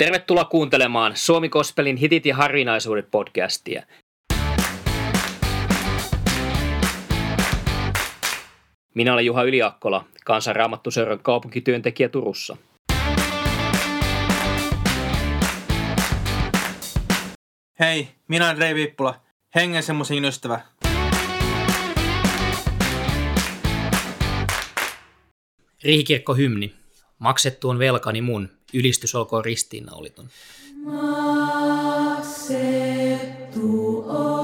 Tervetuloa kuuntelemaan Suomi Kospelin hitit ja harvinaisuudet podcastia. Minä olen Juha Yliakkola, kansanraamattuseuran kaupunkityöntekijä Turussa. Hei, minä olen Rei Viippula, hengen semmoisen ystävä. Riihikirkko hymni. Maksettu on velkani mun, ylistys olkoon ristiinnauliton. Maksettu on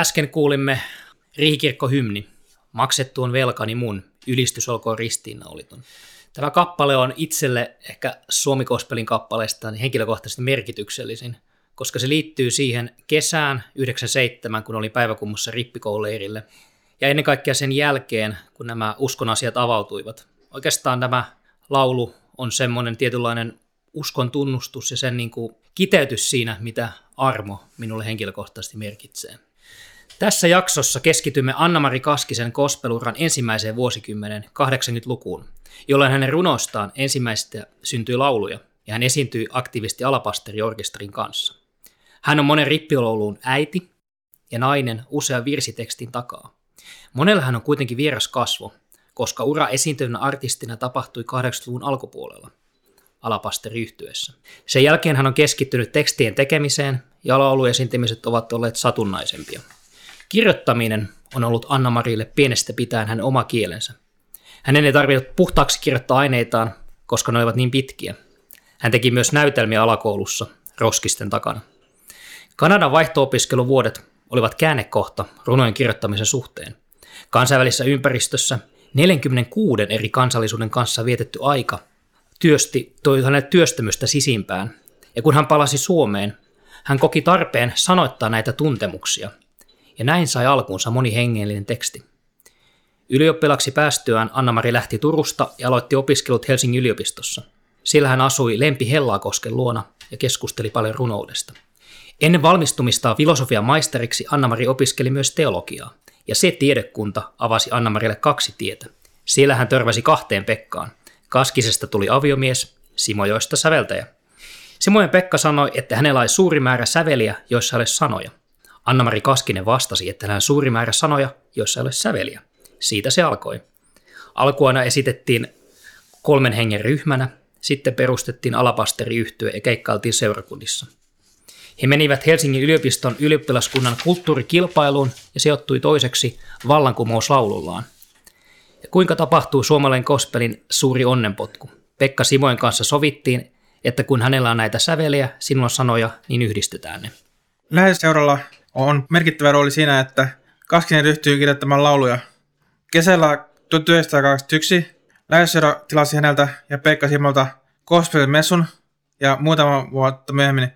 Äsken kuulimme Riihikirkko-hymni. Maksettu on velkani mun, ylistys olkoon ristiinnauliton. Tämä kappale on itselle ehkä Suomi Kospelin kappaleista niin henkilökohtaisesti merkityksellisin, koska se liittyy siihen kesään 97, kun oli päiväkummussa rippikoululeirille. Ja ennen kaikkea sen jälkeen, kun nämä uskon asiat avautuivat. Oikeastaan tämä laulu on semmoinen tietynlainen uskon tunnustus ja sen niin kuin kiteytys siinä, mitä armo minulle henkilökohtaisesti merkitsee. Tässä jaksossa keskitymme Anna-Mari Kaskisen kospeluran ensimmäiseen vuosikymmenen 80-lukuun, jolloin hänen runostaan ensimmäistä syntyi lauluja ja hän esiintyi aktiivisesti alapasteriorkesterin kanssa. Hän on monen rippilauluun äiti ja nainen usean virsitekstin takaa. Monella hän on kuitenkin vieras kasvo, koska ura esiintyvänä artistina tapahtui 80-luvun alkupuolella alapasteriyhtyessä. Sen jälkeen hän on keskittynyt tekstien tekemiseen ja lauluesiintymiset ovat olleet satunnaisempia. Kirjoittaminen on ollut Anna-Marille pienestä pitäen hänen oma kielensä. Hänen ei tarvinnut puhtaaksi kirjoittaa aineitaan, koska ne olivat niin pitkiä. Hän teki myös näytelmiä alakoulussa, roskisten takana. Kanadan vaihto-opiskeluvuodet olivat käännekohta runojen kirjoittamisen suhteen. Kansainvälisessä ympäristössä 46 eri kansallisuuden kanssa vietetty aika työsti, toi hänelle työstömystä sisimpään, ja kun hän palasi Suomeen, hän koki tarpeen sanoittaa näitä tuntemuksia, ja näin sai alkuunsa moni hengellinen teksti. Ylioppilaksi päästyään Anna-Mari lähti Turusta ja aloitti opiskelut Helsingin yliopistossa. Siellä hän asui Lempi Hellakosken luona ja keskusteli paljon runoudesta. Ennen valmistumistaan filosofian maisteriksi Anna-Mari opiskeli myös teologiaa, ja se tiedekunta avasi Anna-Marille kaksi tietä. Siellä hän törmäsi kahteen Pekkaan. Kaskisesta tuli aviomies, Simojoista säveltäjä. Simojen Pekka sanoi, että hänellä oli suuri määrä säveliä, joissa ei ole sanoja. Anna-Mari Kaskinen vastasi, että hänellä on suuri määrä sanoja, joissa ei ole säveliä. Siitä se alkoi. Alkuaina esitettiin kolmen hengen ryhmänä, sitten perustettiin alapasteriyhtye ja keikkailtiin seurakunnissa. He menivät Helsingin yliopiston ylioppilaskunnan kulttuurikilpailuun ja sijoittui toiseksi vallankumouslaulullaan. Ja kuinka tapahtuu suomalainen kospelin suuri onnenpotku? Pekka Simoen kanssa sovittiin, että kun hänellä on näitä säveliä, sinulla on sanoja, niin yhdistetään ne. Läheisseuralla on merkittävä rooli siinä, että Kaskinen ryhtyy kirjoittamaan lauluja. Kesällä 1921 Läheisseura tilasi häneltä ja Pekka Simolta Gospelin messun ja muutama vuotta myöhemmin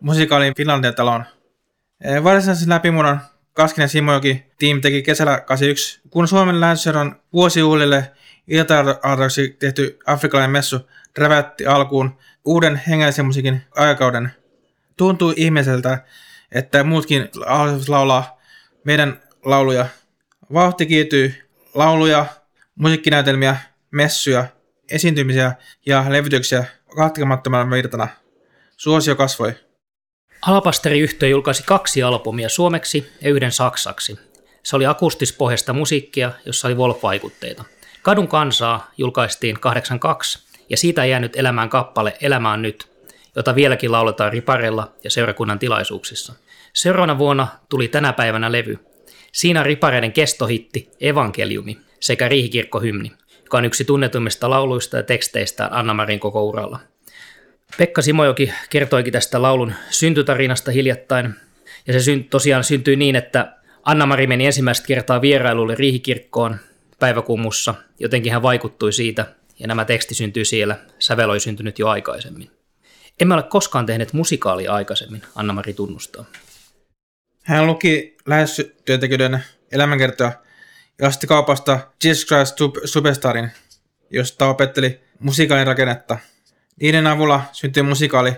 musikaalin Finlandia talon. Eh, Varsinaisen läpimurron Kaskinen Simojoki tiimi teki kesällä 81, kun Suomen länsiseudun vuosijuhlille ilta-arvoksi tehty afrikkalainen messu rävätti alkuun uuden hengellisen musiikin aikakauden. Tuntui ihmiseltä, että muutkin laulaa meidän lauluja. Vauhti kiityy lauluja, musiikkinäytelmiä, messuja, esiintymisiä ja levytyksiä katkemattomana virtana. suosio kasvoi. Alapasteri yhtiö julkaisi kaksi albumia suomeksi ja yhden saksaksi. Se oli akustispohjasta musiikkia, jossa oli Wolf-vaikutteita. Kadun kansaa julkaistiin 82 ja siitä jäänyt elämään kappale Elämä on nyt, jota vieläkin lauletaan riparella ja seurakunnan tilaisuuksissa. Seuraavana vuonna tuli tänä päivänä levy. Siinä ripareiden kestohitti Evankeliumi sekä riihikirkkohymni, joka on yksi tunnetuimmista lauluista ja teksteistä Anna-Marin koko uralla. Pekka Simojoki kertoikin tästä laulun syntytarinasta hiljattain, ja se tosiaan syntyi niin, että Anna-Mari meni ensimmäistä kertaa vierailulle riihikirkkoon päiväkummussa, jotenkin hän vaikuttui siitä, ja nämä teksti syntyi siellä, sävel oli syntynyt jo aikaisemmin. Emme ole koskaan tehneet musikaalia aikaisemmin, Anna-Mari tunnustaa. Hän luki lähetyöntekijöiden elämänkertoja ja osti kaupasta Jesus Christ Superstarin, josta opetteli musikaalin rakennetta. Niiden avulla syntyi musikaali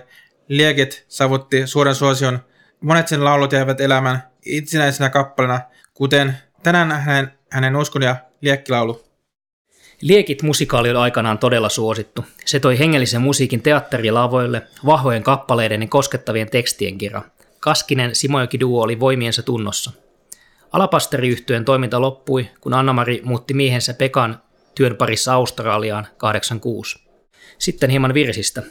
Liekit saavutti suuren suosion. Monet sen laulut jäivät elämään itsenäisenä kappaleena, kuten tänään hänen, hänen uskon ja liekkilaulu. Liekit musikaali oli aikanaan todella suosittu. Se toi hengellisen musiikin teatterilavoille, vahvojen kappaleiden ja koskettavien tekstien kera. Kaskinen Simojoki duo oli voimiensa tunnossa. Alapasteriyhtyön toiminta loppui, kun Anna-Mari muutti miehensä Pekan työn parissa Australiaan 86. Sitten hieman virsistä.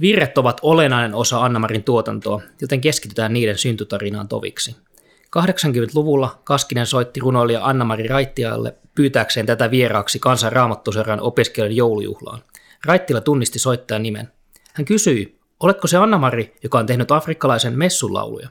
Virret ovat olennainen osa Anna-Marin tuotantoa, joten keskitytään niiden syntytarinaan toviksi. 80-luvulla Kaskinen soitti runoilija Anna-Mari Raittialle pyytääkseen tätä vieraaksi kansan raamattuseran opiskelijan joulujuhlaan. Raittila tunnisti soittajan nimen. Hän kysyi, oletko se Anna-Mari, joka on tehnyt afrikkalaisen messunlauluja?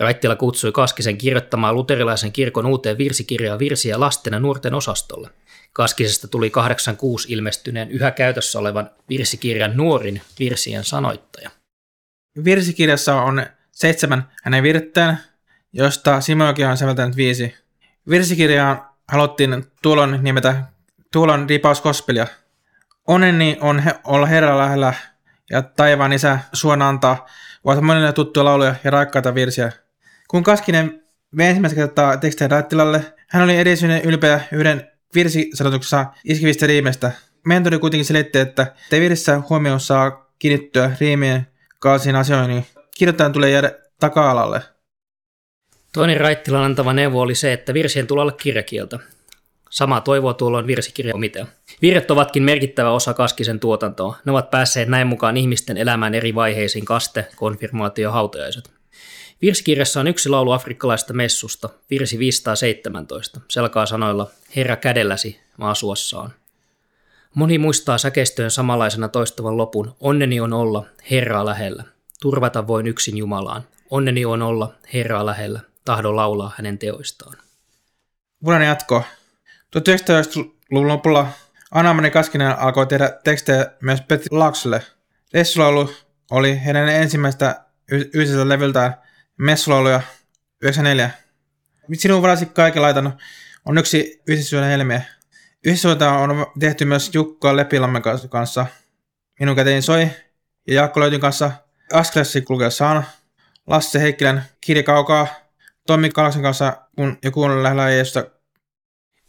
Raittila kutsui Kaskisen kirjoittamaan luterilaisen kirkon uuteen virsikirjaan virsiä lasten ja nuorten osastolle. Kaskisesta tuli 86 ilmestyneen yhä käytössä olevan virsikirjan nuorin virsien sanoittaja. Virsikirjassa on seitsemän hänen virttään, josta Simojoki on säveltänyt viisi. Virsikirjaan haluttiin tuolon nimetä Tuolon ripaus kospelia. Onneni on he, olla Herran lähellä ja taivaan isä suon antaa ovat monille tuttuja lauluja ja raikkaita virsiä. Kun Kaskinen vei ensimmäistä kertaa tekstejä Raittilalle, hän oli erityisen ylpeä yhden virsisanotuksessa iskivistä riimestä. Mentori kuitenkin selitti, että te virsissä huomioon saa kiinnittyä riimien kalsiin asioihin, niin kirjoittajan tulee jäädä taka-alalle. Toinen Raittilan antava neuvo oli se, että virsien tulee olla kirjakieltä. Samaa toivoa tuolloin virsikirja omitea. Virret ovatkin merkittävä osa Kaskisen tuotantoa. Ne ovat päässeet näin mukaan ihmisten elämään eri vaiheisiin kaste, konfirmaatio ja hautajaiset. Virsikirjassa on yksi laulu afrikkalaista messusta, virsi 517. Selkaa sanoilla, Herra kädelläsi maasuossaan. Moni muistaa säkeistöön samanlaisena toistavan lopun, onneni on olla Herraa lähellä. Turvata voin yksin Jumalaan. Onneni on olla Herraa lähellä. Tahdo laulaa hänen teoistaan. Vuoden jatko. 1990-luvun lopulla Anna-Mari Kaskinen alkoi tehdä tekstejä myös Petri Laaksolle. Lessulaulu oli heidän ensimmäistä yhdessä levyltään Messulauluja 94. Sinun varasi kaiken laitanut on yksi yhdessä helmiä. Yhdessä on tehty myös Jukka Lepilammen kanssa. Minun käteeni soi ja Jaakko Löytyn kanssa Askelessi kulkea saana. Lasse Heikkilän Kirja kaukaa. Tommi Kalaksen kanssa kun ja kuunnella lähellä Jeesusta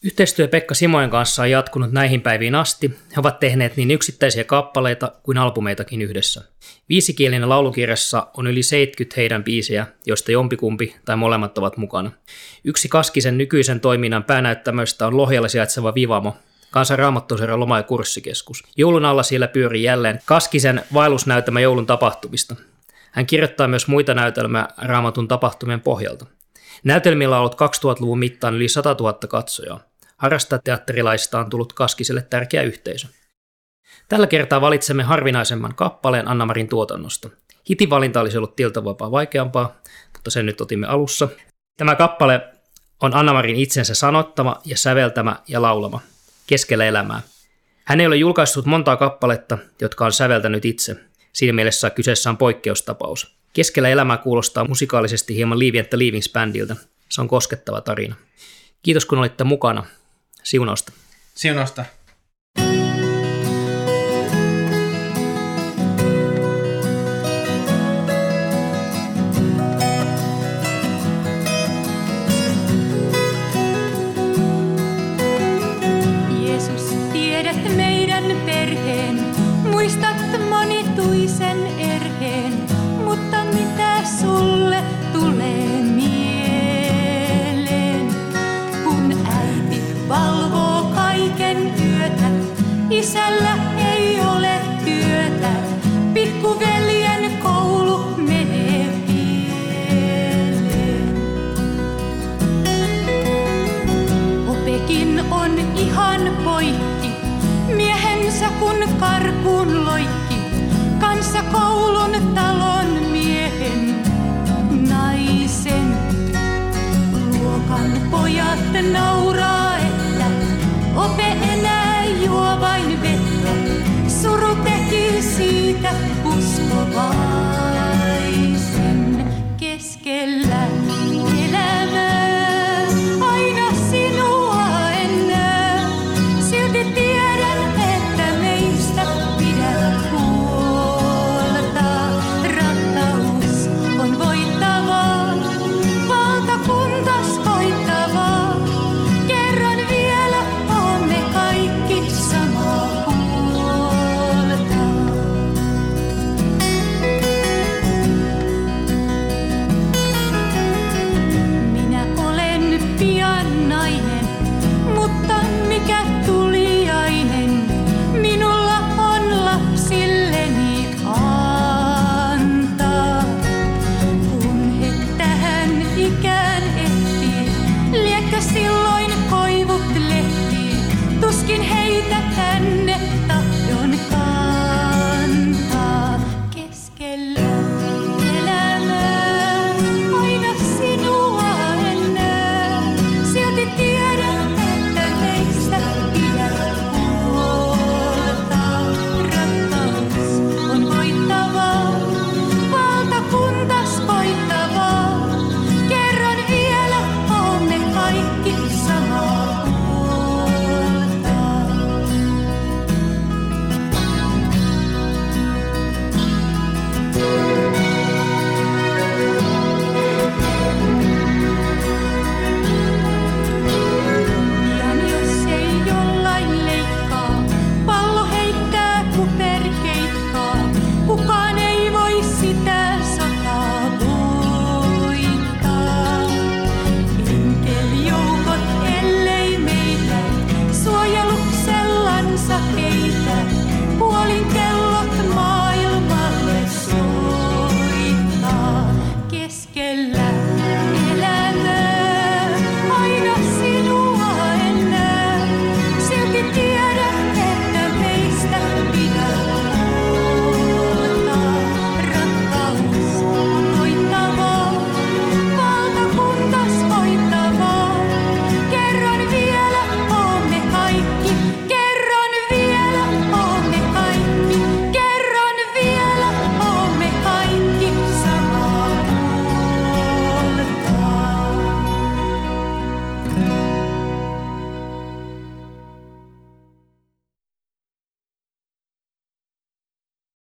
Yhteistyö Pekka Simojen kanssa on jatkunut näihin päiviin asti. He ovat tehneet niin yksittäisiä kappaleita kuin albumeitakin yhdessä. Viisikielinen laulukirjassa on yli 70 heidän biisejä, joista jompikumpi tai molemmat ovat mukana. Yksi Kaskisen nykyisen toiminnan päänäyttämöistä on Lohjalla sijaitseva Vivamo, Kansan raamattuseura loma- ja kurssikeskus. Joulun alla siellä pyörii jälleen Kaskisen vaellusnäytelmä joulun tapahtumista. Hän kirjoittaa myös muita näytelmiä raamatun tapahtumien pohjalta. Näytelmillä on ollut 2000-luvun mittaan yli 100 000 katsojaa. Harrastajateatterilaisista on tullut Kaskiselle tärkeä yhteisö. Tällä kertaa valitsemme harvinaisemman kappaleen Anna-Marin tuotannosta. Hitin valinta olisi ollut tiltavapaa vaikeampaa, mutta sen nyt otimme alussa. Tämä kappale on Anna-Marin itsensä sanottama ja säveltämä ja laulama, keskellä elämää. Hän ei ole julkaissut montaa kappaletta, jotka on säveltänyt itse. Siinä mielessä kyseessä on poikkeustapaus. Keskellä elämää kuulostaa musikaalisesti hieman Leaving at the Leavings bändiltä. Se on koskettava tarina. Kiitos kun olitte mukana. Siunausta. Siunausta. Siitä